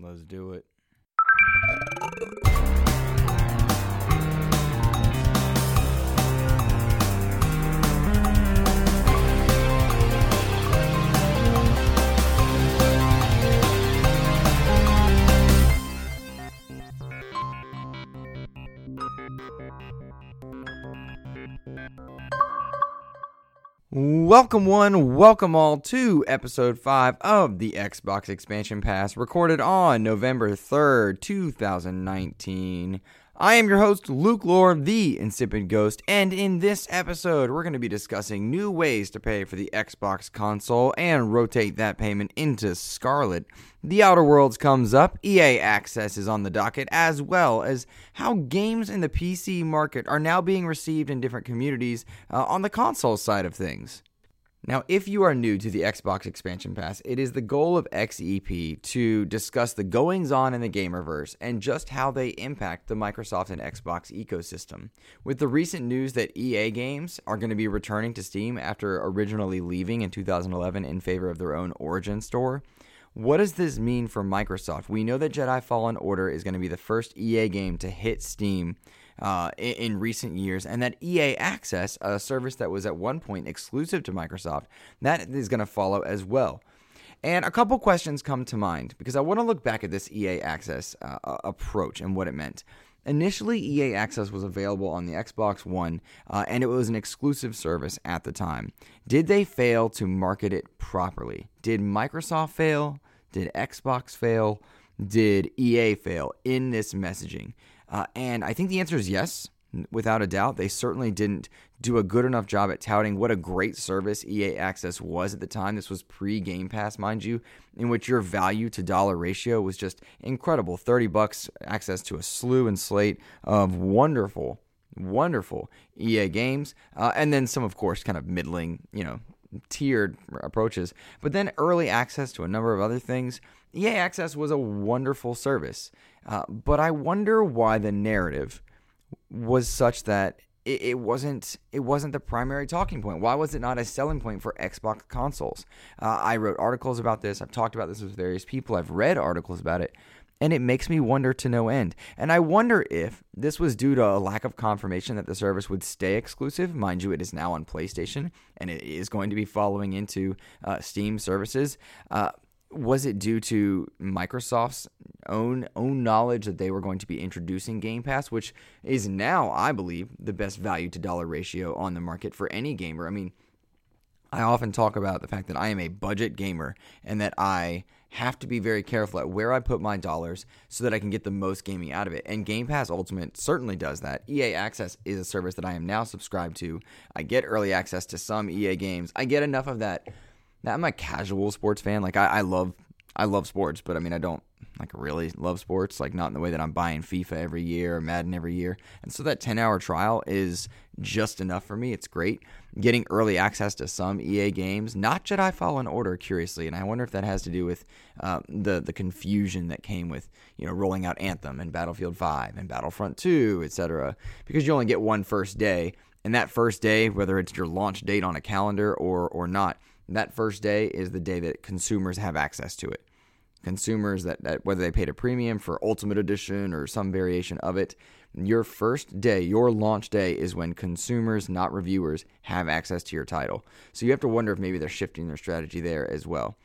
Let's do it. Welcome, one, welcome all to episode 5 of the Xbox Expansion Pass, recorded on November 3rd, 2019. I am your host, Luke Lord, the Insipid Ghost, and in this episode, we're going to be discussing new ways to pay for the Xbox console and rotate that payment into Scarlett. The Outer Worlds comes up, EA Access is on the docket, as well as how games in the PC market are now being received in different communities uh, on the console side of things. Now, if you are new to the Xbox Expansion Pass, it is the goal of XEP to discuss the goings on in the Gamerverse and just how they impact the Microsoft and Xbox ecosystem. With the recent news that EA games are going to be returning to Steam after originally leaving in 2011 in favor of their own Origin store, what does this mean for Microsoft? We know that Jedi Fallen Order is going to be the first EA game to hit Steam uh, in, in, recent years, and that EA Access, a service that was at one point exclusive to Microsoft, that is going to follow as well. And a couple questions come to mind because I want to look back at this EA Access uh, approach and what it meant. Initially, EA Access was available on the Xbox One, uh, and it was an exclusive service at the time. Did they fail to market it properly? Did Microsoft fail? Did Xbox fail? Did EA fail in this messaging? Uh, and I think the answer is yes, without a doubt. They certainly didn't do a good enough job at touting what a great service EA Access was at the time. This was pre Game Pass, mind you, in which your value to dollar ratio was just incredible. 30 bucks access to a slew and slate of wonderful, wonderful EA games. Uh, and then some, of course, kind of middling, you know, tiered approaches. But then early access to a number of other things. EA Access was a wonderful service. Uh, but I wonder why the narrative was such that it, it, wasn't it wasn't the primary talking point. Why was it not a selling point for Xbox consoles? Uh, I wrote articles about this. I've talked about this with various people. I've read articles about it. And it makes me wonder to no end. And I wonder if this was due to a lack of confirmation that the service would stay exclusive. Mind you, it is now on PlayStation and it is going to be following into uh, Steam services. Was it due to Microsoft's own own knowledge that they were going to be introducing Game Pass, which is now, I believe, the best value to dollar ratio on the market for any gamer? I mean, I often talk about the fact that I am a budget gamer and that I have to be very careful at where I put my dollars so that I can get the most gaming out of it. And Game Pass Ultimate certainly does that. EA Access is a service that I am now subscribed to. I get early access to some EA games. I get enough of that I'm a casual sports fan. Like I, I love I love sports, but I mean I don't like really love sports. Like not in the way that I'm buying FIFA every year or Madden every year. And so that 10 hour trial is just enough for me. It's great. Getting early access to some EA games, not Jedi Fallen Order, curiously, and I wonder if that has to do with uh, the the confusion that came with you know rolling out Anthem and Battlefield 5 and Battlefront 2, etc. Because you only get one first day, and that first day, whether it's your launch date on a calendar or or not, that first day is the day that consumers have access to it. Consumers that, that whether they paid a premium for Ultimate Edition or some variation of it, your first day, your launch day, is when consumers, not reviewers, have access to your title. So you have to wonder if maybe they're shifting their strategy there as well.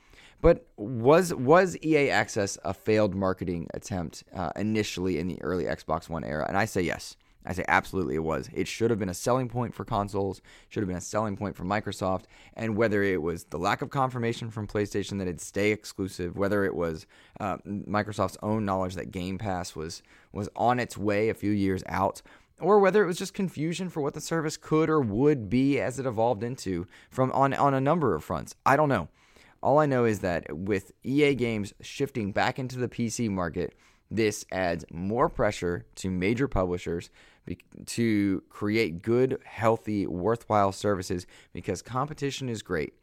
But was was EA Access a failed marketing attempt uh, initially in the early Xbox One era? And I say yes. I say absolutely it was. It should have been a selling point for consoles, should have been a selling point for Microsoft, and whether it was the lack of confirmation from PlayStation that it'd stay exclusive, whether it was uh, Microsoft's own knowledge that Game Pass was was on its way a few years out, or whether it was just confusion for what the service could or would be as it evolved into from on on a number of fronts. I don't know. All I know is that with EA games shifting back into the PC market, this adds more pressure to major publishers to create good, healthy, worthwhile services because competition is great.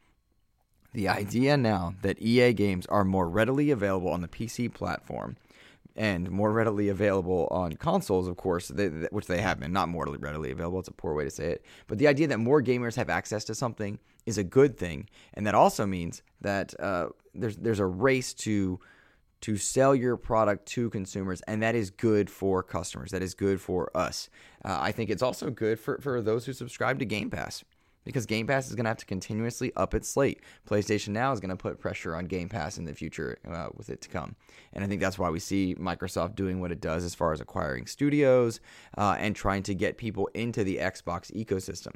The idea now that EA games are more readily available on the PC platform and more readily available on consoles, of course, they, which they have been, not more readily available, it's a poor way to say it. But the idea that more gamers have access to something is a good thing. And that also means that uh, there's, there's a race to to sell your product to consumers, and that is good for customers. That is good for us. Uh, I think it's also good for, for those who subscribe to Game Pass because Game Pass is going to have to continuously up its slate. PlayStation Now is going to put pressure on Game Pass in the future uh, with it to come. And I think that's why we see Microsoft doing what it does as far as acquiring studios uh, and trying to get people into the Xbox ecosystem.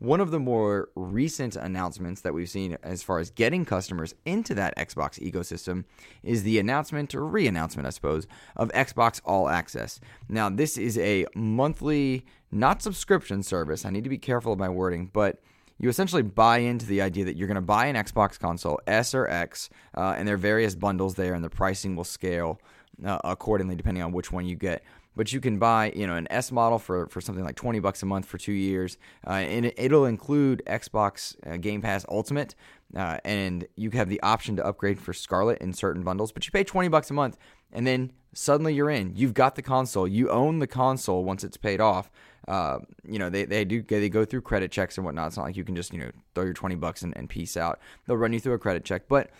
One of the more recent announcements that we've seen as far as getting customers into that Xbox ecosystem is the announcement, or re announcement, I suppose, of Xbox All Access. Now, this is a monthly, not subscription service. I need to be careful of my wording, but you essentially buy into the idea that you're going to buy an Xbox console, S or X, uh, and there are various bundles there, and the pricing will scale uh, accordingly depending on which one you get but you can buy you know an S model for, for something like 20 bucks a month for two years uh, and it, will include Xbox uh, Game Pass Ultimate uh, and you have the option to upgrade for Scarlett in certain bundles but you pay 20 bucks a month and then suddenly you're in. You've got the console. You own the console once it's paid off. Uh, you know they, they do they go through credit checks and whatnot. It's not like you can just you know throw your 20 bucks and, and peace out. They'll run you through a credit check but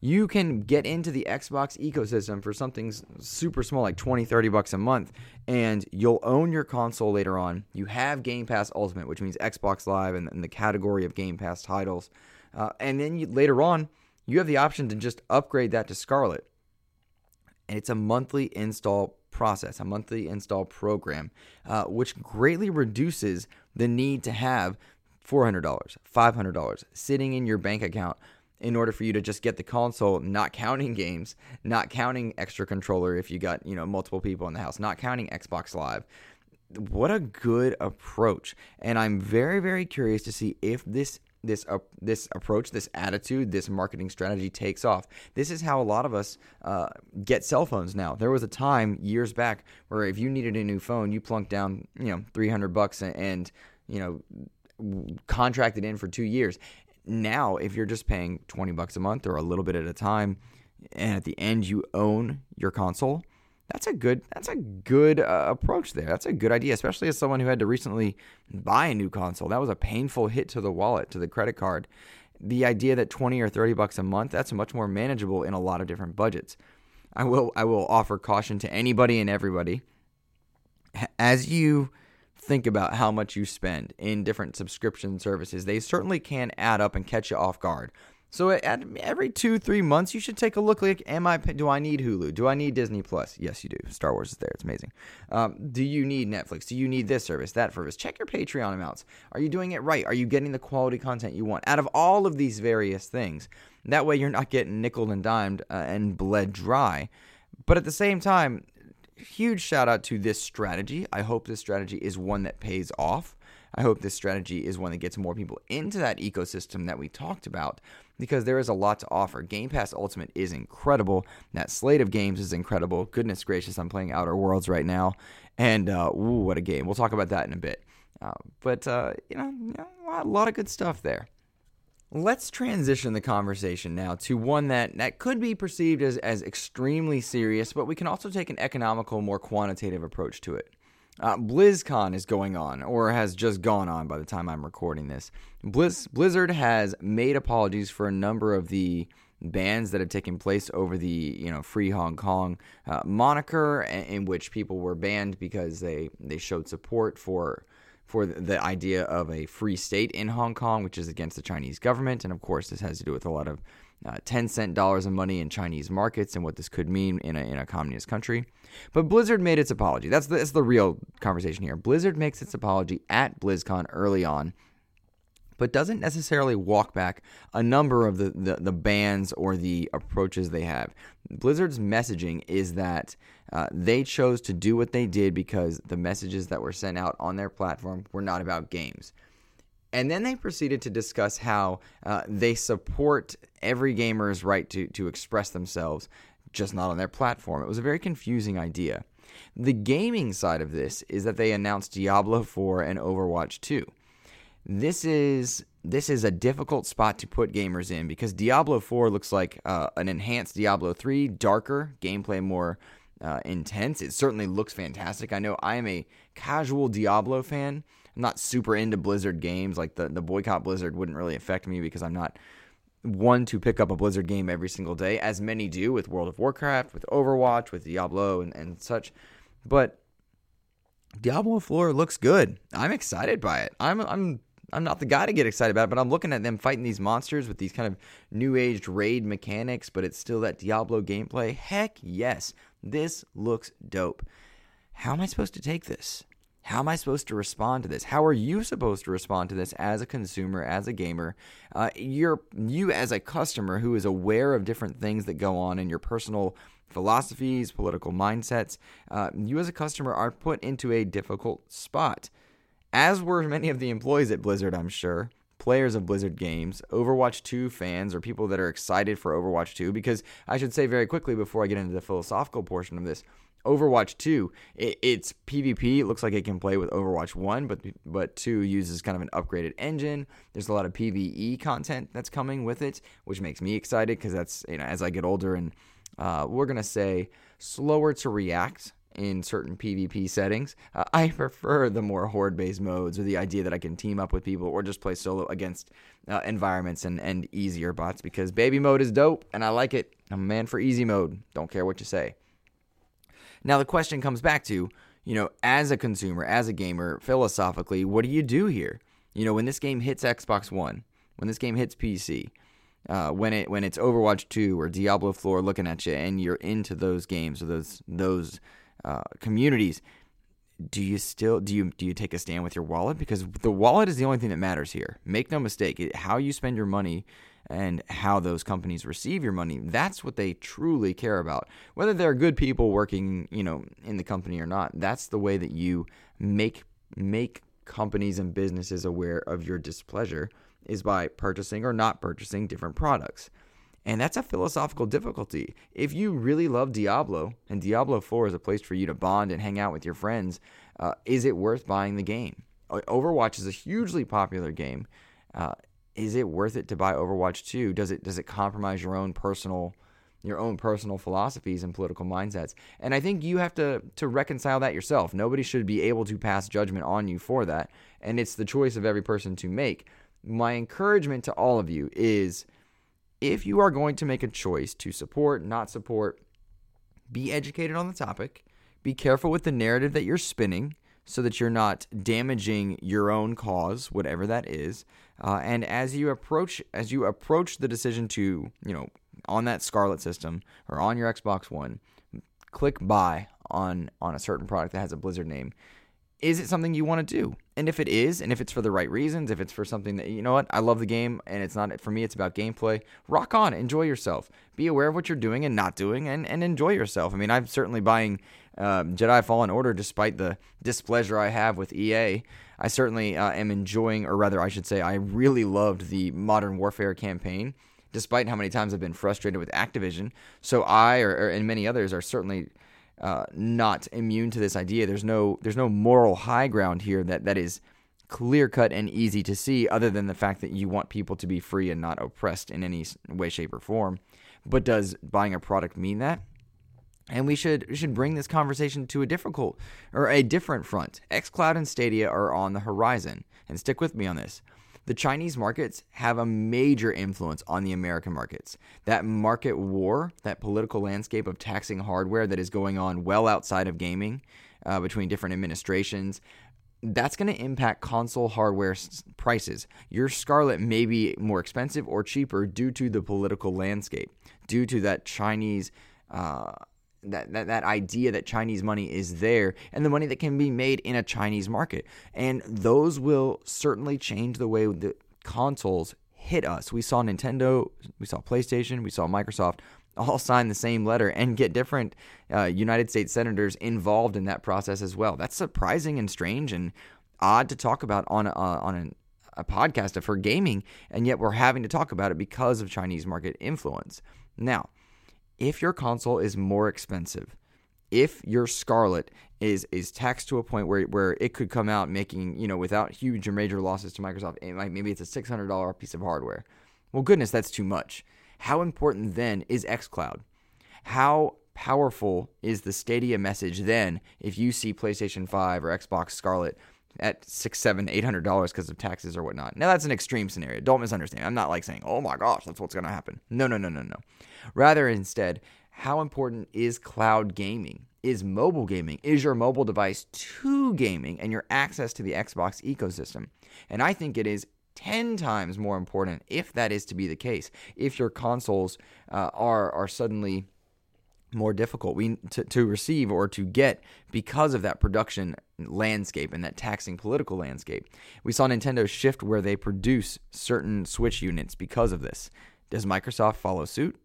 you can get into the Xbox ecosystem for something super small, like 20, 30 bucks a month, and you'll own your console later on. You have Game Pass Ultimate, which means Xbox Live and, and the category of Game Pass titles. Uh, and then you, later on, you have the option to just upgrade that to Scarlett. And it's a monthly install process, a monthly install program, uh, which greatly reduces the need to have $400, $500 sitting in your bank account in order for you to just get the console, not counting games, not counting extra controller if you got, you know, multiple people in the house, not counting Xbox Live. What a good approach. And I'm very very curious to see if this this uh, this approach, this attitude, this marketing strategy takes off. This is how a lot of us uh, get cell phones now. There was a time years back where if you needed a new phone, you plunked down, you know, 300 bucks and, and you know contracted in for two years now if you're just paying 20 bucks a month or a little bit at a time and at the end you own your console that's a good that's a good uh, approach there. That's a good idea especially as someone who had to recently buy a new console. That was a painful hit to the wallet to the credit card. The idea that 20 or 30 bucks a month that's much more manageable in a lot of different budgets. I will i will offer caution to anybody and everybody. As you think about how much you spend in different subscription services. They certainly can add up and catch you off guard. So at every two, three months, you should take a look. Like, am I? Do I need Hulu? Do I need Disney Plus? Yes, you do. Star Wars is there. It's amazing. Um, do you need Netflix? Do you need this service, that service? Check your Patreon amounts. Are you doing it right? Are you getting the quality content you want out of all of these various things? That way, you're not getting nickel and dimed uh, and bled dry. But at the same time, huge shout out to this strategy. I hope this strategy is one that pays off. I hope this strategy is one that gets more people into that ecosystem that we talked about because there is a lot to offer. Game Pass Ultimate is incredible. That slate of games is incredible. Goodness gracious, I'm playing Outer Worlds right now. And uh, ooh, what a game. We'll talk about that in a bit. Uh, but, uh, you know, a lot of good stuff there. Let's transition the conversation now to one that, that could be perceived as, as extremely serious, but we can also take an economical, more quantitative approach to it. Uh, BlizzCon is going on, or has just gone on by the time I'm recording this. Blizz, Blizzard has made apologies for a number of the bans that have taken place over the you know Free Hong Kong uh, moniker, in, which people were banned because they they showed support for for the idea of a free state in Hong Kong, which is against the Chinese government. And of course, this has to do with a lot of uh, Tencent dollars of money in Chinese markets and what this could mean in a, in a communist country. But Blizzard made its apology. That's the, that's the real conversation here. Blizzard makes its apology at BlizzCon early on but doesn't necessarily walk back a number of the, the, the bans or the approaches they have. Blizzard's messaging is that uh, they chose to do what they did because the messages that were sent out on their platform were not about games. And then they proceeded to discuss how uh, they support every gamer's right to, to express themselves, just not on their platform. It was a very confusing idea. The gaming side of this is that they announced Diablo 4 and Overwatch 2 this is this is a difficult spot to put gamers in because Diablo 4 looks like uh, an enhanced Diablo 3, darker, gameplay more uh, intense. It certainly looks fantastic. I know I am a casual Diablo fan. I'm not super into Blizzard games. Like the, the boycott Blizzard wouldn't really affect me because I'm not one to pick up a Blizzard game every single day, as many do with World of Warcraft, with Overwatch, with Diablo, and, and such. But Diablo 4 looks good. I'm excited by it. I'm I'm I'm not the guy to get excited about it, but I'm looking at them fighting these monsters with these kind of new age raid mechanics, but it's still that Diablo gameplay. Heck yes, this looks dope. How am I supposed to take this? How am I supposed to respond to this? How are you supposed to respond to this as a consumer, as a gamer? Uh, you're you as a customer who is aware of different things that go on in your personal philosophies, political mindsets. Uh, you as a customer are put into a difficult spot, as were many of the employees at Blizzard. I'm sure players of Blizzard games, Overwatch 2 fans, or people that are excited for Overwatch 2. Because I should say very quickly before I get into the philosophical portion of this. Overwatch 2, it, it's PvP. It looks like it can play with Overwatch 1, but but 2 uses kind of an upgraded engine. There's a lot of PvE content that's coming with it, which makes me excited because that's you know as I get older and uh, we're gonna say slower to react in certain PvP settings. Uh, I prefer the more horde based modes or the idea that I can team up with people or just play solo against uh, environments and, and easier bots because baby mode is dope and I like it. I'm a man for easy mode. Don't care what you say. Now the question comes back to, you know, as a consumer, as a gamer, philosophically, what do you do here? You know, when this game hits Xbox One, when this game hits PC, uh, when it when it's Overwatch 2 or Diablo 4 looking at you and you're into those games or those those uh, communities, do you still do you do you take a stand with your wallet? Because the wallet is the only thing that matters here. Make no mistake, how you spend your money and how those companies receive your money that's what they truly care about. Whether they're good people working you know in the company or not that's the way that you make make companies and businesses aware of your displeasure is by purchasing or not purchasing different products and that's a philosophical difficulty. If you really love Diablo, and Diablo 4 is a place for you to bond and hang out with your friends, uh, is it worth buying the game? Overwatch is a hugely popular game. Uh, is it worth it to buy Overwatch 2? Does it does it compromise your own personal your own personal philosophies and political mindsets? And I think you have to to reconcile that yourself. Nobody should be able to pass judgment on you for that, and it's the choice of every person to make. My encouragement to all of you is if you are going to make a choice to support, not support, be educated on the topic. Be careful with the narrative that you're spinning so that you're not damaging your own cause, whatever that is. Uh, and as you approach as you approach the decision to, you know, on that Scarlett system or on your Xbox One, click buy on on a certain product that has a Blizzard name is it something you want to do? And if it is, and if it's for the right reasons, if it's for something that, you know what, I love the game and it's not, for me, it's about gameplay, rock on, enjoy yourself. Be aware of what you're doing and not doing and, and enjoy yourself. I mean, I'm certainly buying um, Jedi Fallen Order despite the displeasure I have with EA. I certainly uh, am enjoying, or rather, I should say, I really loved the Modern Warfare campaign despite how many times I've been frustrated with Activision. So I, or, or and many others, are certainly uh, not immune to this idea. There's no there's no moral high ground here that that is clear cut and easy to see, other than the fact that you want people to be free and not oppressed in any way, shape, or form. But does buying a product mean that? And we should we should bring this conversation to a difficult or a different front. XCloud and Stadia are on the horizon, and stick with me on this the Chinese markets have a major influence on the American markets. That market war, that political landscape of taxing hardware that is going on well outside of gaming uh, between different administrations, that's going to impact console hardware prices. Your Scarlett may be more expensive or cheaper due to the political landscape, due to that Chinese. Uh, that, that that idea that Chinese money is there and the money that can be made in a Chinese market. And those will certainly change the way the consoles hit us. We saw Nintendo, we saw PlayStation, we saw Microsoft all sign the same letter and get different uh, United States senators involved in that process as well. That's surprising and strange and odd to talk about on a, on an, a podcast for gaming, and yet we're having to talk about it because of Chinese market influence. Now, if your console is more expensive, if your Scarlett is is taxed to a point where where it could come out making you know without huge or major losses to Microsoft, it might, maybe it's a six hundred dollar piece of hardware. Well, goodness, that's too much. How important then is XCloud? How powerful is the Stadia message then if you see PlayStation 5 or Xbox Scarlett at six, seven, eight hundred dollars because of taxes or whatnot. Now that's an extreme scenario. Don't misunderstand. I'm not like saying, oh my gosh, that's what's to happen. No, no, no, no, no. Rather, instead, how important is cloud gaming? Is mobile gaming? Is your mobile device to gaming and your access to the Xbox ecosystem? And I think it is 10 times more important if that is to be the case. If your consoles uh, are, are suddenly more difficult we to, to receive or to get because of that production landscape and that taxing political landscape. We saw Nintendo shift where they produce certain Switch units because of this. Does Microsoft follow suit?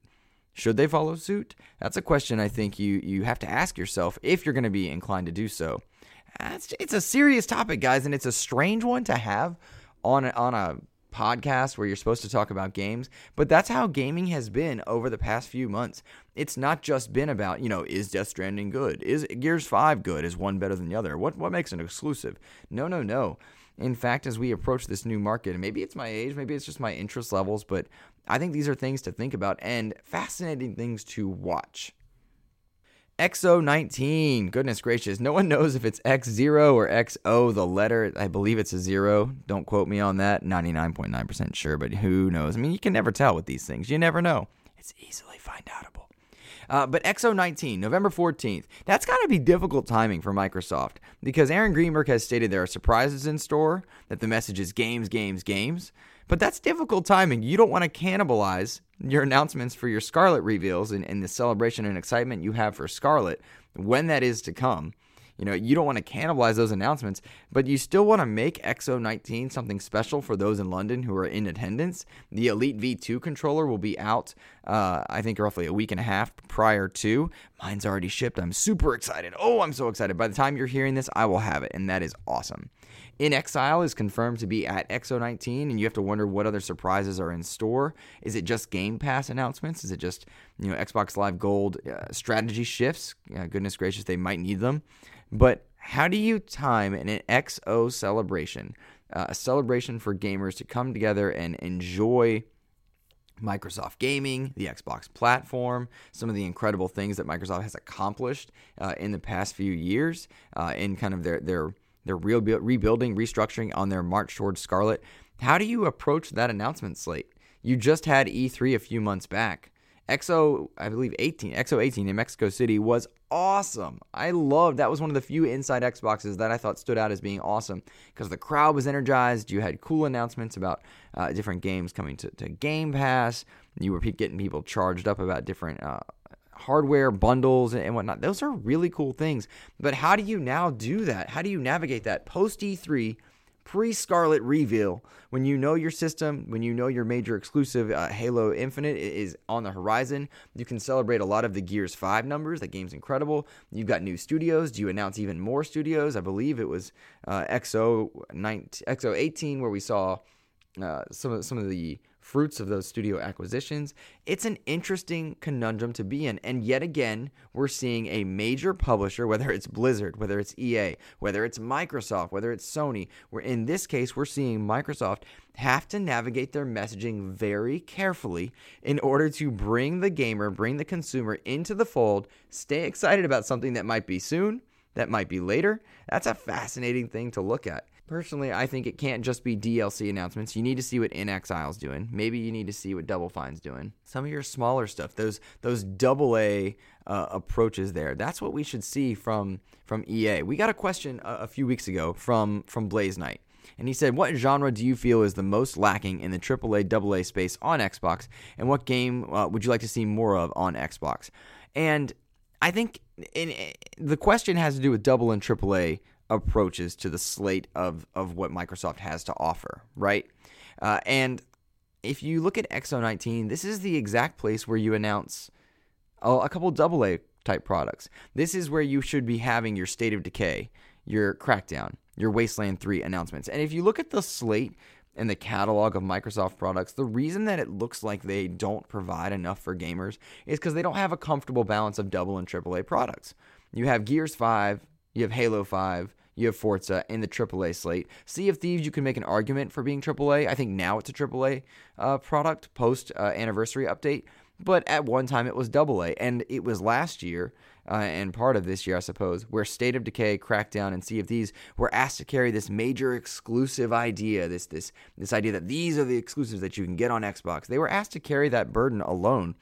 Should they follow suit? That's a question I think you you have to ask yourself if you're going to be inclined to do so. It's, a serious topic, guys, and it's a strange one to have on a, on a podcast where you're supposed to talk about games, but that's how gaming has been over the past few months. It's not just been about, you know, is Death Stranding good? Is Gears 5 good? Is one better than the other? What what makes an exclusive? No, no, no. In fact, as we approach this new market, and maybe it's my age, maybe it's just my interest levels, but I think these are things to think about and fascinating things to watch. XO19. Goodness gracious. No one knows if it's X0 or XO, the letter. I believe it's a zero. Don't quote me on that. 99.9% sure, but who knows? I mean, you can never tell with these things. You never know. It's easily find outable. Uh, but XO19, November 14th, that's got to be difficult timing for Microsoft because Aaron Greenberg has stated there are surprises in store, that the message is games, games, games. But that's difficult timing. You don't want to cannibalize your announcements for your Scarlett reveals and, and the celebration and excitement you have for Scarlett when that is to come. You know, you don't want to cannibalize those announcements, but you still want to make XO19 something special for those in London who are in attendance. The Elite V2 controller will be out, uh, I think, roughly a week and a half prior to. Mine's already shipped. I'm super excited. Oh, I'm so excited. By the time you're hearing this, I will have it, and that is awesome. inXile is confirmed to be at XO19, and you have to wonder what other surprises are in store. Is it just Game Pass announcements? Is it just you know Xbox Live Gold uh, strategy shifts? Uh, goodness gracious, they might need them. But how do you time an XO celebration, uh, a celebration for gamers to come together and enjoy? Microsoft Gaming, the Xbox platform, some of the incredible things that Microsoft has accomplished uh, in the past few years uh, in kind of their their their real rebuilding, restructuring on their march towards Scarlett. How do you approach that announcement slate? You just had E3 a few months back. XO, I believe 18, XO 18 in Mexico City was awesome. I loved that was one of the few inside Xboxes that I thought stood out as being awesome because the crowd was energized. You had cool announcements about uh, different games coming to, to Game Pass. You were getting people charged up about different uh, hardware bundles and whatnot. Those are really cool things. But how do you now do that? How do you navigate that post E3? Pre Scarlett reveal when you know your system, when you know your major exclusive uh, Halo Infinite is on the horizon. You can celebrate a lot of the Gears 5 numbers. That game's incredible. You've got new studios. Do you announce even more studios? I believe it was uh, XO, 19, XO 18 where we saw uh, some of some of the fruits of those studio acquisitions. It's an interesting conundrum to be in. And yet again, we're seeing a major publisher, whether it's Blizzard, whether it's EA, whether it's Microsoft, whether it's Sony, where in this case, we're seeing Microsoft have to navigate their messaging very carefully in order to bring the gamer, bring the consumer into the fold, stay excited about something that might be soon, that might be later. That's a fascinating thing to look at. Personally, I think it can't just be DLC announcements. You need to see what In inXile's doing. Maybe you need to see what Double Fine's doing. Some of your smaller stuff, those those double A uh, approaches there. That's what we should see from from EA. We got a question a, a few weeks ago from from Blaze Knight. And he said, What genre do you feel is the most lacking in the AAA, AA space on Xbox? And what game uh, would you like to see more of on Xbox? And I think in, the question has to do with double and AAA approaches to the slate of of what Microsoft has to offer, right? Uh, and if you look at XO19, this is the exact place where you announce a, a couple double A type products. This is where you should be having your State of Decay, your Crackdown, your Wasteland 3 announcements. And if you look at the slate and the catalog of Microsoft products, the reason that it looks like they don't provide enough for gamers is because they don't have a comfortable balance of double and AAA products. You have Gears 5, you have Halo 5, you have Forza in the AAA slate. Sea of Thieves, you can make an argument for being AAA. I think now it's a AAA uh, product post uh, anniversary update, but at one time it was AA, and it was last year uh, and part of this year, I suppose, where State of Decay, Crackdown, and Sea of Thieves were asked to carry this major exclusive idea, this this this idea that these are the exclusives that you can get on Xbox. They were asked to carry that burden alone,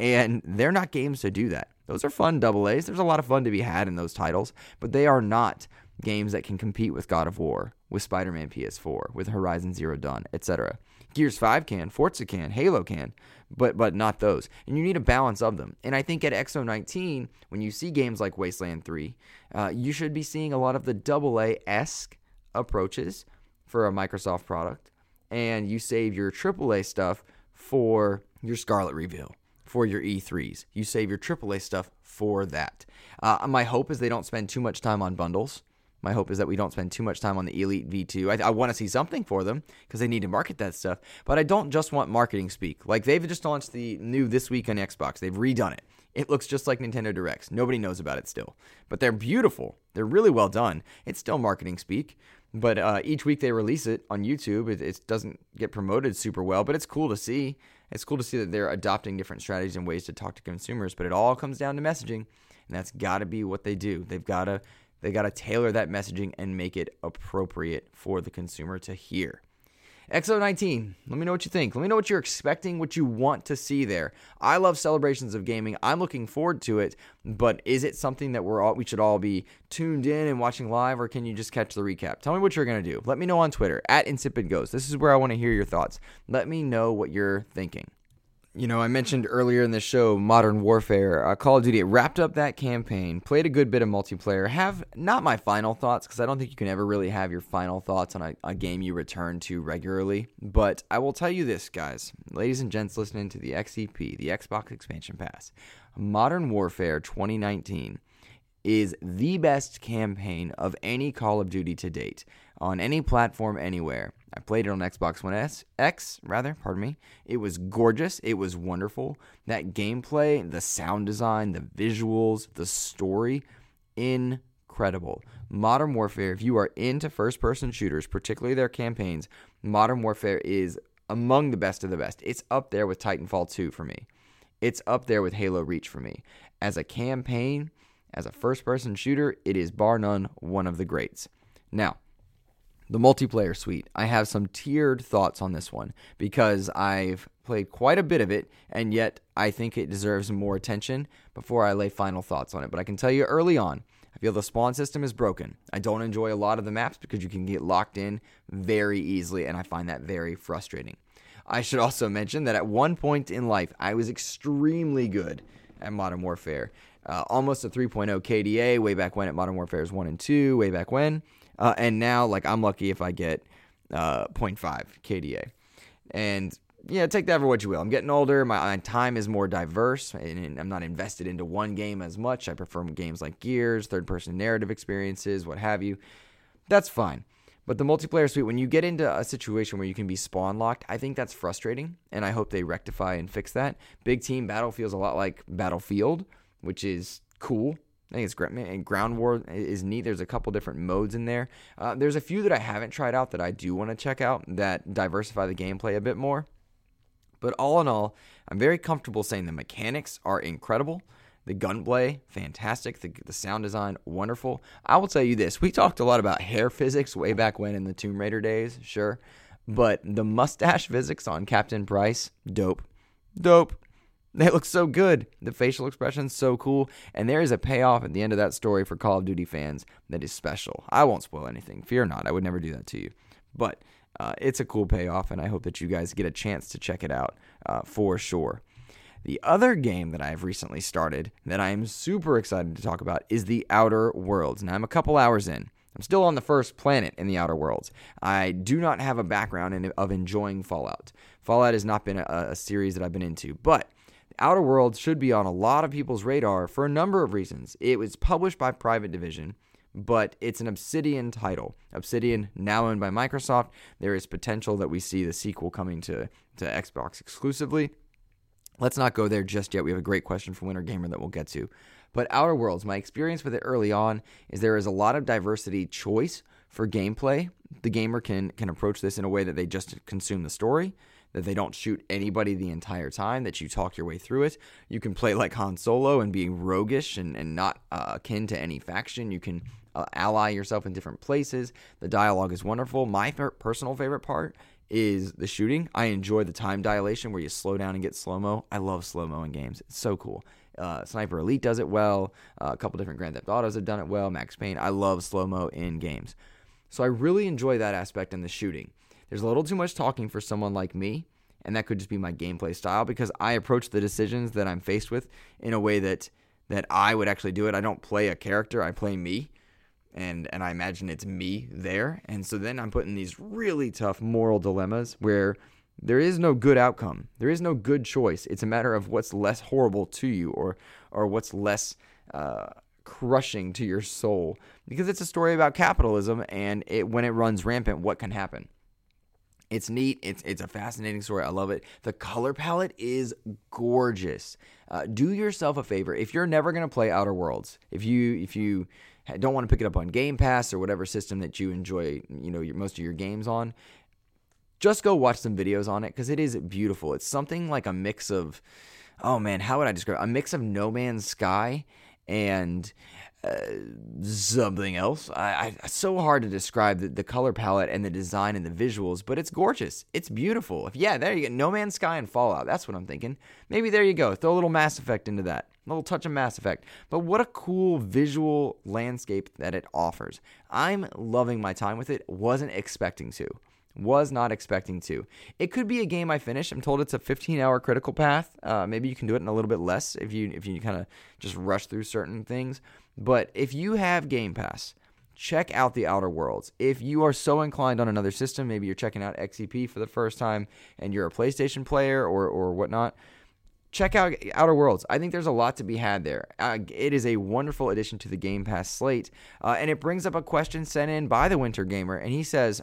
and they're not games to do that. Those are fun double A's. There's a lot of fun to be had in those titles, but they are not games that can compete with God of War, with Spider-Man PS4, with Horizon Zero Dawn, etc. Gears 5 can, Forza can, Halo can, but but not those. And you need a balance of them. And I think at XO19, when you see games like Wasteland 3, uh, you should be seeing a lot of the double A esque approaches for a Microsoft product, and you save your AAA stuff for your Scarlett reveal for your E3s. You save your AAA stuff for that. Uh, my hope is they don't spend too much time on bundles. My hope is that we don't spend too much time on the Elite V2. I, I want to see something for them because they need to market that stuff. But I don't just want marketing speak. Like they've just launched the new this week on Xbox. They've redone it. It looks just like Nintendo Directs. Nobody knows about it still. But they're beautiful. They're really well done. It's still marketing speak. But uh, each week they release it on YouTube. It, it doesn't get promoted super well, but it's cool to see. It's cool to see that they're adopting different strategies and ways to talk to consumers. But it all comes down to messaging, and that's got to be what they do. They've got to they got to tailor that messaging and make it appropriate for the consumer to hear. XO19, let me know what you think. Let me know what you're expecting, what you want to see there. I love celebrations of gaming. I'm looking forward to it, but is it something that we're all we should all be tuned in and watching live, or can you just catch the recap? Tell me what you're gonna do. Let me know on Twitter at Insipid. This is where I want to hear your thoughts. Let me know what you're thinking you know, I mentioned earlier in the show Modern Warfare, uh, Call of Duty. It wrapped up that campaign, played a good bit of multiplayer. Have not my final thoughts because I don't think you can ever really have your final thoughts on a, a, game you return to regularly. But I will tell you this, guys, ladies and gents, listening to the XEP, the Xbox Expansion Pass, Modern Warfare 2019 is the best campaign of any Call of Duty to date on any platform anywhere. I played it on Xbox One S X rather, pardon me. It was gorgeous, it was wonderful. That gameplay, the sound design, the visuals, the story, incredible. Modern Warfare, if you are into first person shooters, particularly their campaigns, Modern Warfare is among the best of the best. It's up there with Titanfall 2 for me. It's up there with Halo Reach for me. As a campaign, as a first person shooter, it is bar none one of the greats. Now, the multiplayer suite. I have some tiered thoughts on this one because I've played quite a bit of it, and yet I think it deserves more attention before I lay final thoughts on it. But I can tell you early on, I feel the spawn system is broken. I don't enjoy a lot of the maps because you can get locked in very easily, and I find that very frustrating. I should also mention that at one point in life, I was extremely good at Modern Warfare. Uh, almost a 3.0 KDA way back when at Modern Warfare's 1 and 2, way back when. Uh, and now, like, I'm lucky if I get uh, 0.5 KDA. And yeah, take that for what you will. I'm getting older. My, my time is more diverse, and, and, I'm not invested into one game as much. I prefer games like Gears, third person narrative experiences, what have you. That's fine. But the multiplayer suite, when you get into a situation where you can be spawn locked, I think that's frustrating, and I hope they rectify and fix that. Big team battle feels a lot like Battlefield, which is cool. I think it's. And Ground War is neat. There's a couple different modes in there. Uh, there's a few that I haven't tried out that I do want to check out that diversify the gameplay a bit more. But all in all, I'm very comfortable saying the mechanics are incredible. The gunplay, fantastic. The, the sound design, wonderful. I will tell you this we talked a lot about hair physics way back when in the Tomb Raider days, sure. But the mustache physics on Captain Price, dope. Dope. They look so good. The facial expression's so cool. And there is a payoff at the end of that story for Call of Duty fans that is special. I won't spoil anything. Fear not. I would never do that to you. But uh, it's a cool payoff, and I hope that you guys get a chance to check it out uh, for sure. The other game that I've recently started that I am super excited to talk about is The Outer Worlds. Now, I'm a couple hours in. I'm still on the first planet in the Outer Worlds. I do not have a background in, of enjoying Fallout. Fallout has not been a, a series that I've been into, but Outer Worlds should be on a lot of people's radar for a number of reasons. It was published by Private Division, but it's an Obsidian title. Obsidian now owned by Microsoft. There is potential that we see the sequel coming to, to Xbox exclusively. Let's not go there just yet. We have a great question from Winter Gamer that we'll get to. But Outer Worlds, my experience with it early on is there is a lot of diversity choice for gameplay. The gamer can can approach this in a way that they just consume the story. That they don't shoot anybody the entire time, that you talk your way through it. You can play like Han Solo and be roguish and, and not uh, akin to any faction. You can uh, ally yourself in different places. The dialogue is wonderful. My personal favorite part is the shooting. I enjoy the time dilation where you slow down and get slow mo. I love slow mo in games. It's so cool. Uh, Sniper Elite does it well. Uh, a couple different Grand Theft Autos have done it well. Max Payne. I love slow mo in games. So I really enjoy that aspect in the shooting. There's a little too much talking for someone like me, and that could just be my gameplay style because I approach the decisions that I'm faced with in a way that that I would actually do it. I don't play a character, I play me. And and I imagine it's me there. And so then I'm put in these really tough moral dilemmas where there is no good outcome. There is no good choice. It's a matter of what's less horrible to you or or what's less uh, crushing to your soul because it's a story about capitalism and it when it runs rampant what can happen it's neat. It's it's a fascinating story. I love it. The color palette is gorgeous. Uh, do yourself a favor. If you're never going to play outer worlds if you if you don't want to pick it up on game pass or whatever system that you enjoy you know your, most of your games on just go watch some videos on it because it is beautiful. It's something like a mix of oh man how would i describe it? a mix of no man's sky and something else. I, I so hard to describe the, the color palette and the design and the visuals, but it's gorgeous. It's beautiful. If yeah, there you go. No Man's Sky and Fallout. That's what I'm thinking. Maybe there you go. Throw a little Mass Effect into that. A little touch of Mass Effect. But what a cool visual landscape that it offers. I'm loving my time with it. Wasn't expecting to. Was not expecting to. It could be a game I finish. I'm told it's a 15 hour critical path. Uh, maybe you can do it in a little bit less if you if you kind of just rush through certain things. But if you have Game Pass, check out the Outer Worlds. If you are so inclined on another system, maybe you're checking out XEP for the first time and you're a PlayStation player or or whatnot. Check out Outer Worlds. I think there's a lot to be had there. Uh, it is a wonderful addition to the Game Pass slate, uh, and it brings up a question sent in by the Winter Gamer, and he says,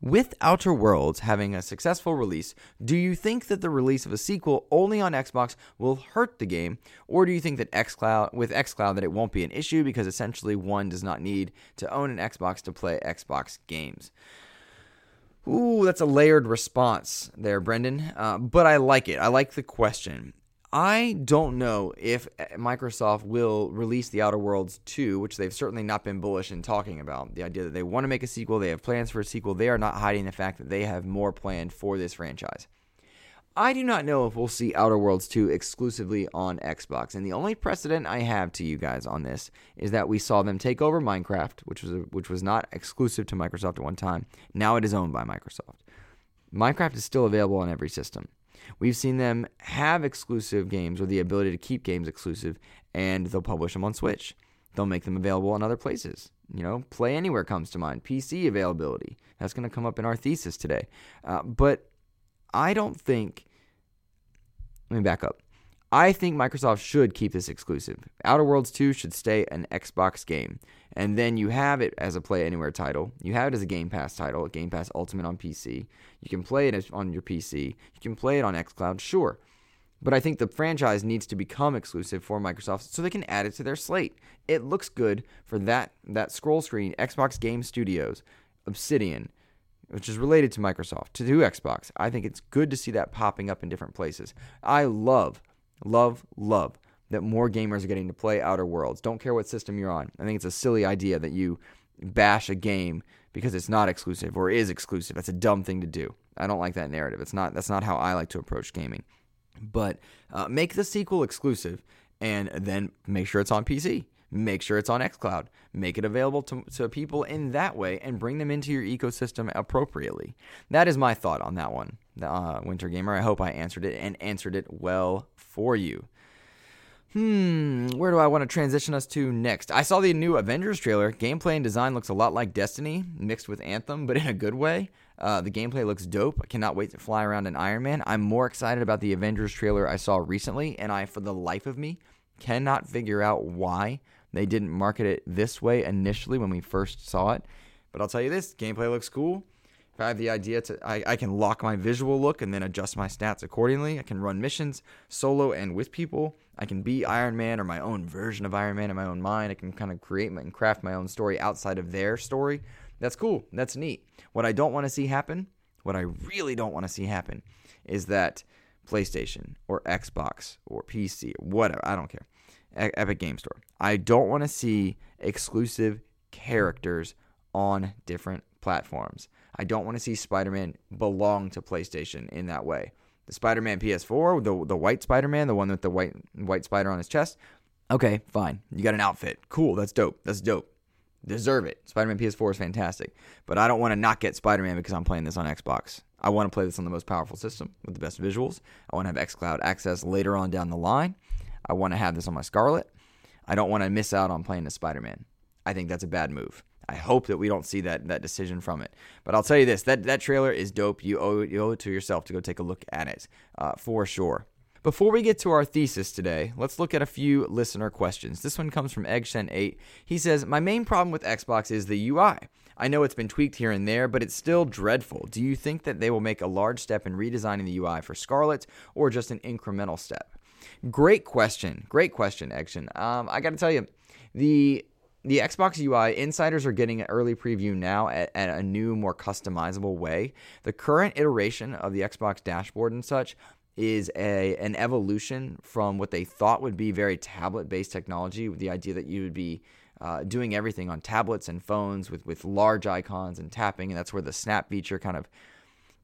with Outer Worlds having a successful release, do you think that the release of a sequel only on Xbox will hurt the game, or do you think that XCloud with XCloud that it won't be an issue because essentially one does not need to own an Xbox to play Xbox games? Ooh, that's a layered response there, Brendan. Uh, but I like it. I like the question. I don't know if eh, Microsoft will release The Outer Worlds 2, which they've certainly not been bullish in talking about. The idea that they want to make a sequel, they have plans for a sequel. They are not hiding the fact that they have more planned for this franchise. I do not know if we'll see Outer Worlds 2 exclusively on Xbox. And the only precedent I have to you guys on this is that we saw them take over Minecraft, which was a, which was not exclusive to Microsoft at one time. Now it is owned by Microsoft. Minecraft is still available on every system. We've seen them have exclusive games or the ability to keep games exclusive, and they'll publish them on Switch. They'll make them available in other places. You know, Play Anywhere comes to mind. PC availability. That's going to come up in our thesis today. Uh, but I don't think. Let me back up. I think Microsoft should keep this exclusive. Outer Worlds 2 should stay an Xbox game. And then you have it as a Play Anywhere title. You have it as a Game Pass title, Game Pass Ultimate on PC. You can play it on your PC. You can play it on xCloud, sure. But I think the franchise needs to become exclusive for Microsoft so they can add it to their slate. It looks good for that that scroll screen, Xbox Game Studios, Obsidian, which is related to Microsoft, to do Xbox. I think it's good to see that popping up in different places. I love, love, love that more gamers are getting to play Outer Worlds. Don't care what system you're on. I think it's a silly idea that you bash a game because it's not exclusive or is exclusive. That's a dumb thing to do. I don't like that narrative. It's not. That's not how I like to approach gaming. But uh, make the sequel exclusive, and then make sure it's on PC. Make sure it's on xCloud. Make it available to, to people in that way, and bring them into your ecosystem appropriately. That is my thought on that one, uh, Winter Gamer. I hope I answered it and answered it well for you. Hmm, where do I want to transition us to next? I saw the new Avengers trailer. Gameplay and design looks a lot like Destiny mixed with Anthem, but in a good way. Uh, the gameplay looks dope. I cannot wait to fly around in Iron Man. I'm more excited about the Avengers trailer I saw recently, and I, for the life of me, cannot figure out why they didn't market it this way initially when we first saw it. But I'll tell you this gameplay looks cool. I have the idea to, I, I can lock my visual look and then adjust my stats accordingly. I can run missions solo and with people. I can be Iron Man or my own version of Iron Man in my own mind. I can kind of create and craft my own story outside of their story. That's cool. That's neat. What I don't want to see happen, what I really don't want to see happen, is that PlayStation or Xbox or PC whatever, I don't care, Epic Game Store. I don't want to see exclusive characters on different platforms. I don't want to see Spider-Man belong to PlayStation in that way. The Spider-Man PS4, the the white Spider-Man, the one with the white white spider on his chest. Okay, fine. You got an outfit. Cool. That's dope. That's dope. Deserve it. Spider-Man PS4 is fantastic. But I don't want to not get Spider-Man because I'm playing this on Xbox. I want to play this on the most powerful system with the best visuals. I want to have xCloud access later on down the line. I want to have this on my Scarlett. I don't want to miss out on playing the Spider-Man. I think that's a bad move. I hope that we don't see that that decision from it. But I'll tell you this: that that trailer is dope. You owe you owe it to yourself to go take a look at it uh, for sure. Before we get to our thesis today, let's look at a few listener questions. This one comes from Eggsen8. He says, My main problem with Xbox is the UI. I know it's been tweaked here and there, but it's still dreadful. Do you think that they will make a large step in redesigning the UI for Scarlett or just an incremental step? Great question. Great question, Eggsen. Um, I got to tell you, the the Xbox UI insiders are getting an early preview now at, at, a new, more customizable way. The current iteration of the Xbox dashboard and such is a an evolution from what they thought would be very tablet based technology, with the idea that you would be uh, doing everything on tablets and phones with with large icons and tapping, and that's where the snap feature kind of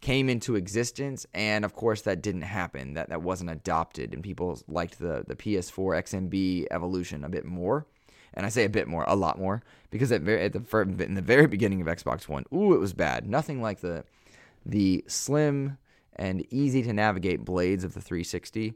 came into existence. And of course, that didn't happen. That that wasn't adopted, and people liked the the PS4 XMB evolution a bit more. And I say a bit more, a lot more, because at, very, at the in the very beginning of Xbox One, ooh, it was bad. Nothing like the the slim and easy to navigate blades of the 360.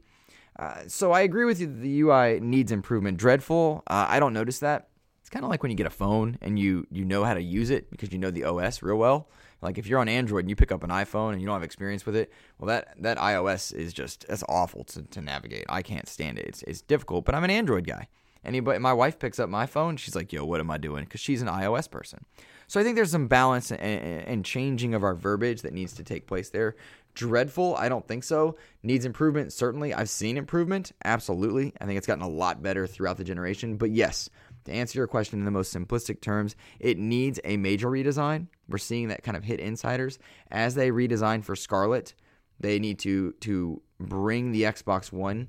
Uh, so I agree with you. That The UI needs improvement. Dreadful. Uh, I don't notice that. It's kind of like when you get a phone and you you know how to use it because you know the OS real well. Like if you're on Android and you pick up an iPhone and you don't have experience with it, well that that iOS is just that's awful to, to navigate. I can't stand it. It's it's difficult. But I'm an Android guy. Anybody, my wife picks up my phone. She's like, "Yo, what am I doing?" Because she's an iOS person. So I think there's some balance and, and changing of our verbiage that needs to take place there dreadful? I don't think so. Needs improvement? Certainly. I've seen improvement. Absolutely. I think it's gotten a lot better throughout the generation. But yes, to answer your question in the most simplistic terms, it needs a major redesign. We're seeing that kind of hit insiders. As they redesign for Scarlett, they need to to bring the Xbox One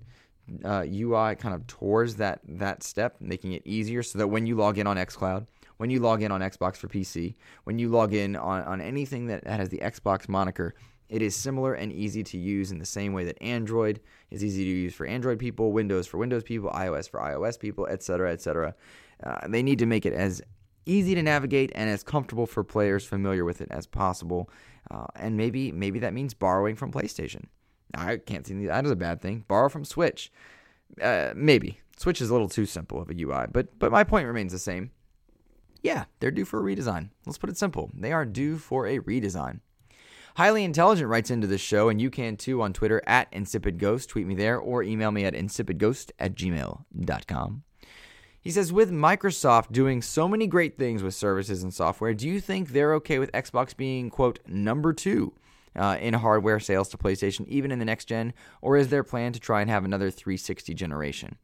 uh, UI kind of towards that that step, making it easier so that when you log in on XCloud, when you log in on Xbox for PC, when you log in on, on anything that has the Xbox moniker, it is similar and easy to use in the same way that Android is easy to use for Android people, Windows for Windows people, iOS for iOS people, etc., etc. Uh, they need to make it as easy to navigate and as comfortable for players familiar with it as possible. Uh, and maybe maybe that means borrowing from PlayStation. I can't see that as a bad thing. Borrow from Switch. Uh, maybe Switch is a little too simple of a UI, but but my point remains the same. Yeah, they're due for a redesign. Let's put it simple. They are due for a redesign. Highly Intelligent writes into the show, and you can too on Twitter at InsipidGhost. Tweet me there or email me at insipidghost at gmail.com. He says, with Microsoft doing so many great things with services and software, do you think they're okay with Xbox being, quote, number two uh, in hardware sales to PlayStation, even in the next gen? Or is their plan to try and have another 360 generation?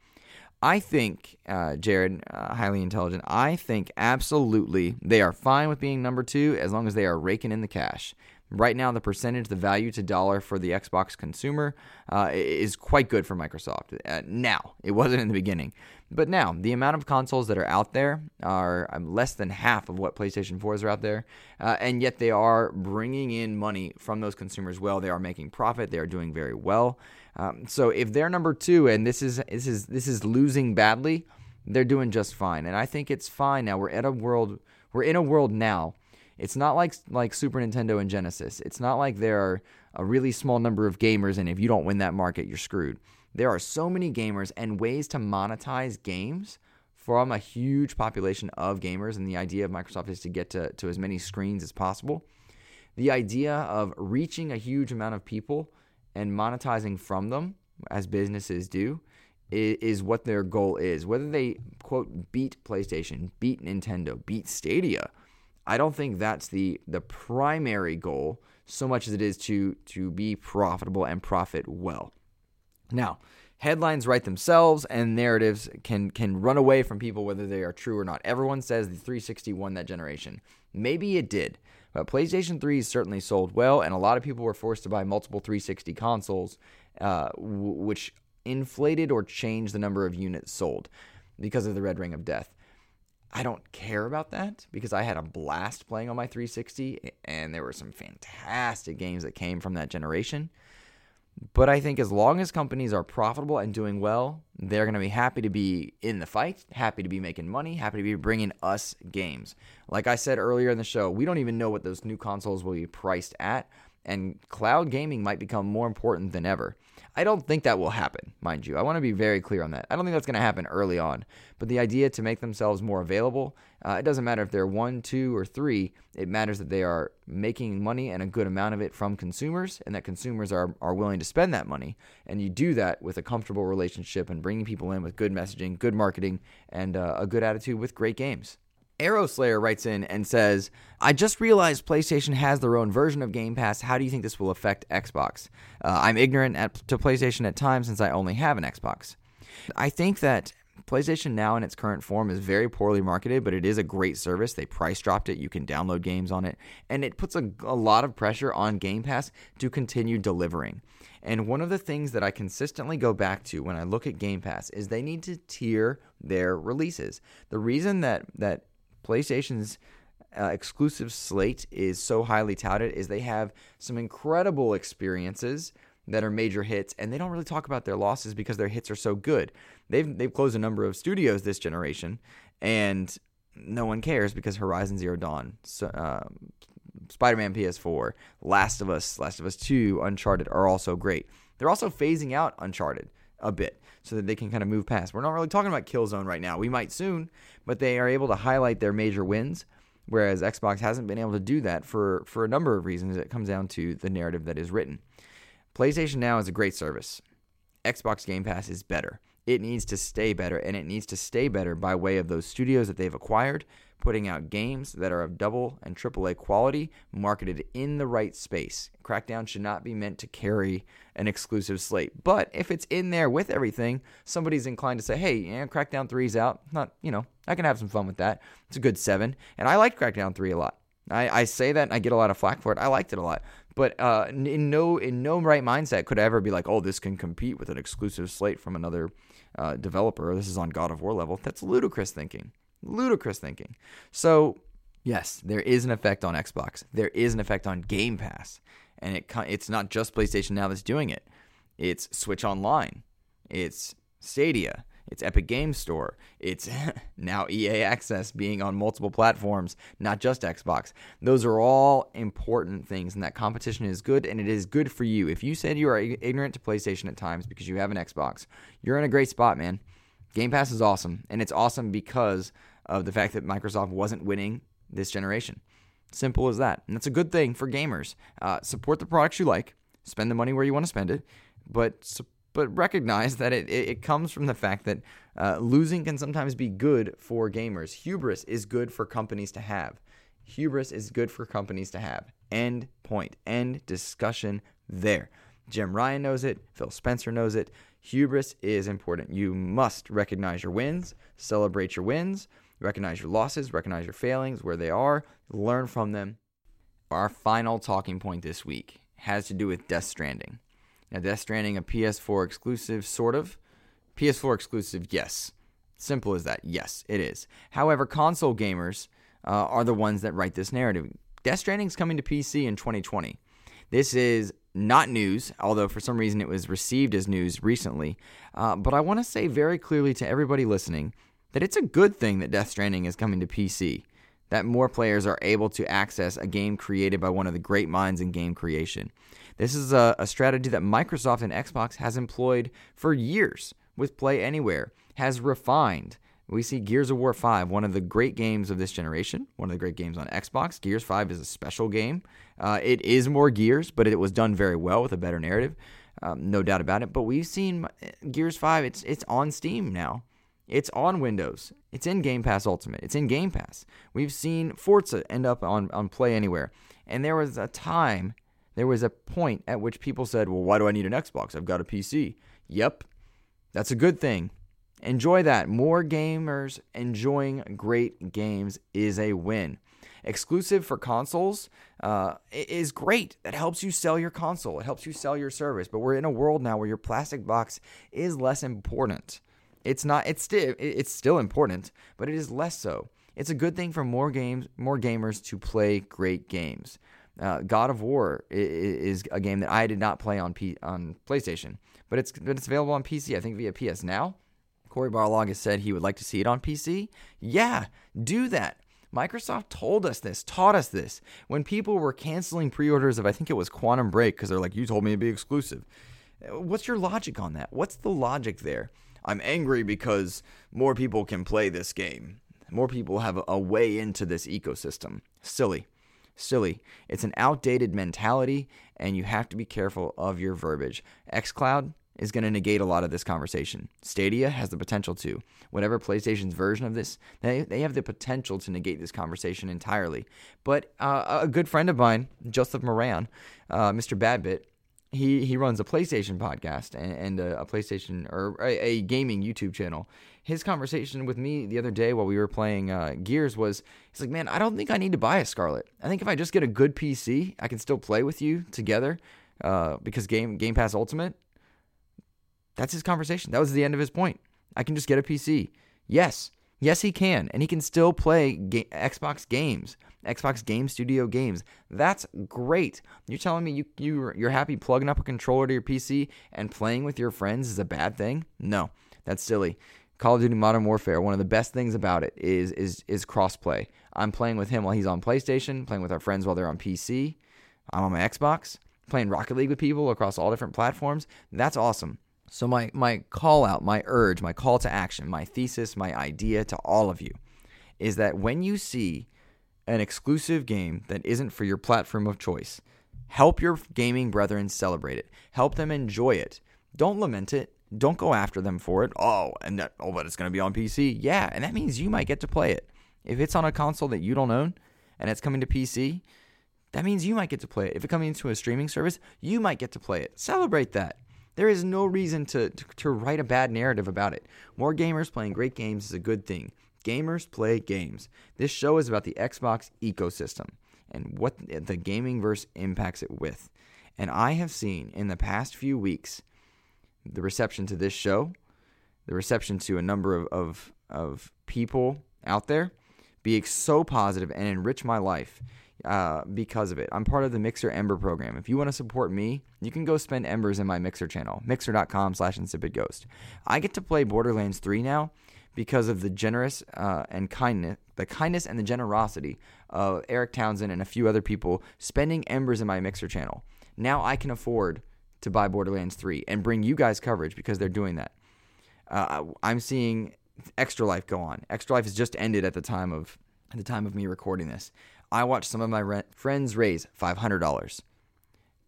I think, uh, Jared, uh, highly intelligent, I think absolutely they are fine with being number two as long as they are raking in the cash. Right now, the percentage, the value to dollar for the Xbox consumer uh, is quite good for Microsoft. Uh, now, it wasn't in the beginning. But now, the amount of consoles that are out there are um, less than half of what PlayStation 4s are out there. Uh, and yet, they are bringing in money from those consumers well. They are making profit. They are doing very well. Um, so, if they're number two and this is, this, is, this is losing badly, they're doing just fine. And I think it's fine now. We're at a world, we're in a world now it's not like like Super Nintendo and Genesis. It's not like there are a really small number of gamers and if you don't win that market, you're screwed. There are so many gamers and ways to monetize games from a huge population of gamers and the idea of Microsoft is to get to, to as many screens as possible. The idea of reaching a huge amount of people and monetizing from them as businesses do is, what their goal is. Whether they quote beat PlayStation, beat Nintendo, beat Stadia, I don't think that's the the primary goal so much as it is to to be profitable and profit well. Now, headlines write themselves and narratives can can run away from people whether they are true or not. Everyone says the 360 won that generation. Maybe it did. But PlayStation 3 certainly sold well, and a lot of people were forced to buy multiple 360 consoles, uh, w- which inflated or changed the number of units sold because of the Red Ring of Death. I don't care about that because I had a blast playing on my 360 and there were some fantastic games that came from that generation. But I think as long as companies are profitable and doing well, they're going to be happy to be in the fight, happy to be making money, happy to be bringing us games. Like I said earlier in the show, we don't even know what those new consoles will be priced at, and cloud gaming might become more important than ever. I don't think that will happen, mind you. I want to be very clear on that. I don't think that's going to happen early on. But the idea to make themselves more available, uh, it doesn't matter if they're one, two, or three. It matters that they are making money and a good amount of it from consumers, and that consumers are, are willing to spend that money. And you do that with a comfortable relationship and bringing people in with good messaging, good marketing, and uh, a good attitude with great games. Arrow Slayer writes in and says, I just realized PlayStation has their own version of Game Pass. How do you think this will affect Xbox? Uh, I'm ignorant at, to PlayStation at times since I only have an Xbox. I think that PlayStation Now in its current form is very poorly marketed, but it is a great service. They price dropped it. You can download games on it. And it puts a, a lot of pressure on Game Pass to continue delivering. And one of the things that I consistently go back to when I look at Game Pass is they need to tier their releases. The reason that, that PlayStation's uh, exclusive slate is so highly touted is they have some incredible experiences that are major hits, and they don't really talk about their losses because their hits are so good. They've they've closed a number of studios this generation, and no one cares because Horizon Zero Dawn, uh, Spider-Man PS4, Last of Us, Last of Us 2, Uncharted are also great. They're also phasing out Uncharted a bit so that they can kind of move past. We're not really talking about Killzone right now. We might soon, but they are able to highlight their major wins, whereas Xbox hasn't been able to do that for, for a number of reasons. It comes down to the narrative that is written. PlayStation Now is a great service. Xbox Game Pass is better. It needs to stay better, and it needs to stay better by way of those studios that they've acquired, putting out games that are of double and triple A quality, marketed in the right space. Crackdown should not be meant to carry an exclusive slate. But if it's in there with everything, somebody's inclined to say, hey, yeah, Crackdown 3's out. Not, you know, I can have some fun with that. It's a good seven. And I like Crackdown 3 a lot. I, I say that and I get a lot of flack for it. I liked it a lot. But uh, in no in no right mindset could I ever be like, oh, this can compete with an exclusive slate from another uh, developer. This is on God of War level. That's ludicrous thinking. Ludicrous thinking. So, yes, there is an effect on Xbox. There is an effect on Game Pass. And it it's not just PlayStation Now that's doing it. It's Switch Online. It's Stadia. It's Epic Game Store. It's now EA Access being on multiple platforms, not just Xbox. Those are all important things, and that competition is good, and it is good for you. If you said you are ignorant to PlayStation at times because you have an Xbox, you're in a great spot, man. Game Pass is awesome, and it's awesome because of the fact that Microsoft wasn't winning this generation. Simple as that. And that's a good thing for gamers. Uh, support the products you like, spend the money where you want to spend it, but but recognize that it, it, it comes from the fact that uh, losing can sometimes be good for gamers. Hubris is good for companies to have. Hubris is good for companies to have. End point. End discussion there. Jim Ryan knows it. Phil Spencer knows it. Hubris is important. You must recognize your wins, celebrate your wins, recognize your losses, recognize your failings, where they are, learn from them. Our final talking point this week has to do with Death Stranding. Now, Death Stranding, a PS4 exclusive, sort of. PS4 exclusive, yes. Simple as that. Yes, it is. However, console gamers uh, are the ones that write this narrative. Death Stranding is coming to PC in 2020. This is not news, although for some reason it was received as news recently. Uh, but I want to say very clearly to everybody listening that it's a good thing that Death Stranding is coming to PC, that more players are able to access a game created by one of the great minds in game creation. This is a, a strategy that Microsoft and Xbox has employed for years with Play Anywhere, has refined. We see Gears of War 5, one of the great games of this generation, one of the great games on Xbox. Gears 5 is a special game. Uh, it is more Gears, but it was done very well with a better narrative, um, no doubt about it. But we've seen Gears 5, it's, it's on Steam now. It's on Windows. It's in Game Pass Ultimate. It's in Game Pass. We've seen Forza end up on, on Play Anywhere. And there was a time, there was a point at which people said, well, why do I need an Xbox? I've got a PC. Yep, that's a good thing. Enjoy that. More gamers enjoying great games is a win. Exclusive for consoles uh, is great. That helps you sell your console. It helps you sell your service. But we're in a world now where your plastic box is less important. It's not. It's still. It's still important, but it is less so. It's a good thing for more games, more gamers to play great games. Uh, God of War is, a game that I did not play on P- on PlayStation, but it's but it's available on PC. I think via PS Now. Cory Barlog has said he would like to see it on PC. Yeah, do that. Microsoft told us this, taught us this when people were canceling pre-orders of I think it was Quantum Break because they're like, you told me to be exclusive. What's your logic on that? What's the logic there? I'm angry because more people can play this game. More people have a way into this ecosystem. Silly. Silly. It's an outdated mentality, and you have to be careful of your verbiage. xCloud is going to negate a lot of this conversation. Stadia has the potential to. Whatever PlayStation's version of this, they, they have the potential to negate this conversation entirely. But uh, a good friend of mine, Joseph Moran, uh, Mr. Badbit, he he runs a PlayStation podcast and, and a, a, PlayStation or a, a, gaming YouTube channel. His conversation with me the other day while we were playing uh, Gears was he's like, man, I don't think I need to buy a Scarlett. I think if I just get a good PC, I can still play with you together uh, because game Game Pass Ultimate. That's his conversation. That was the end of his point. I can just get a PC. Yes, yes, he can, and he can still play ga- Xbox games. Xbox Game Studio games. That's great. You're telling me you, you you're happy plugging up a controller to your PC and playing with your friends is a bad thing? No, that's silly. Call of Duty Modern Warfare, one of the best things about it is is is crossplay. I'm playing with him while he's on PlayStation, playing with our friends while they're on PC. I'm on my Xbox, playing Rocket League with people across all different platforms. That's awesome. So my my call out, my urge, my call to action, my thesis, my idea to all of you is that when you see an exclusive game that isn't for your platform of choice. Help your gaming brethren celebrate it. Help them enjoy it. Don't lament it. Don't go after them for it. Oh, and that, oh, but it's going to be on PC. Yeah, and that means you might get to play it. If it's on a console that you don't own and it's coming to PC, that means you might get to play it. If it's coming into a streaming service, you might get to play it. Celebrate that. There is no reason to, to, to write a bad narrative about it. More gamers playing great games is a good thing. Gamers play games. This show is about the Xbox ecosystem and what the gaming verse impacts it with. And I have seen in the past few weeks the reception to this show, the reception to a number of, of, of people out there be so positive and enrich my life uh, because of it. I'm part of the Mixer Ember program. If you want to support me, you can go spend embers in my Mixer channel, mixer.com slash insipidghost. I get to play Borderlands 3 now because of the generous uh, and kindness, the kindness and the generosity of Eric Townsend and a few other people spending embers in my Mixer channel. Now I can afford to buy Borderlands 3 and bring you guys coverage because they're doing that. Uh, I'm seeing Extra Life go on. Extra Life has just ended at the time of at the time of me recording this. I watched some of my friends raise $500,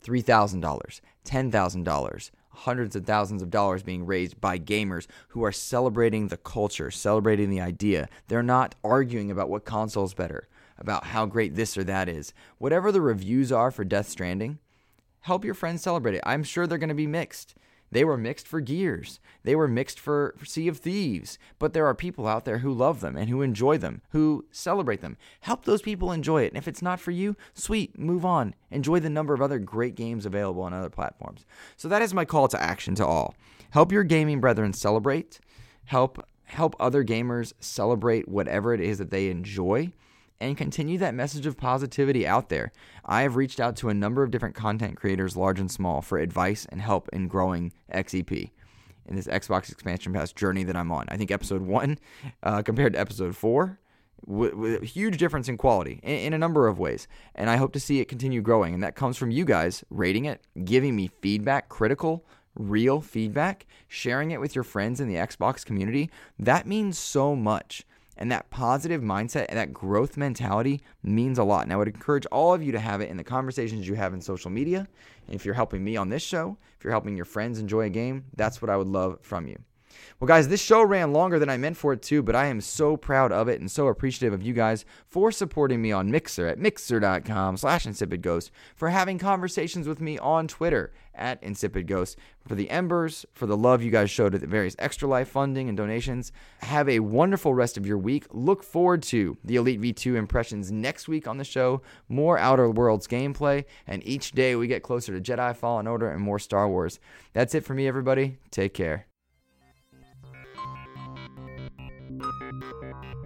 $3,000, $10,000, hundreds of thousands of dollars being raised by gamers who are celebrating the culture, celebrating the idea. They're not arguing about what console is better, about how great this or that is. Whatever the reviews are for Death Stranding, help your friends celebrate it. I'm sure they're going to be mixed. They were mixed for Gears. They were mixed for, Sea of Thieves. But there are people out there who love them and who enjoy them, who celebrate them. Help those people enjoy it. And if it's not for you, sweet, move on. Enjoy the number of other great games available on other platforms. So that is my call to action to all. Help your gaming brethren celebrate. Help help other gamers celebrate whatever it is that they enjoy and continue that message of positivity out there. I have reached out to a number of different content creators, large and small, for advice and help in growing XEP in this Xbox Expansion Pass journey that I'm on. I think episode one uh, compared to episode four, with, with a huge difference in quality in, in, a number of ways. And I hope to see it continue growing. And that comes from you guys rating it, giving me feedback, critical, real feedback, sharing it with your friends in the Xbox community. That means so much. And that positive mindset and that growth mentality means a lot. And I would encourage all of you to have it in the conversations you have in social media. And if you're helping me on this show, if you're helping your friends enjoy a game, that's what I would love from you. Well, guys, this show ran longer than I meant for it to, but I am so proud of it and so appreciative of you guys for supporting me on Mixer at mixer.com slash insipidghost, for having conversations with me on Twitter at insipidghost, for the embers, for the love you guys showed at the various extra life funding and donations. Have a wonderful rest of your week. Look forward to the Elite V2 impressions next week on the show, more Outer Worlds gameplay, and each day we get closer to Jedi Fallen Order and more Star Wars. That's it for me, everybody. Take care. Thank you.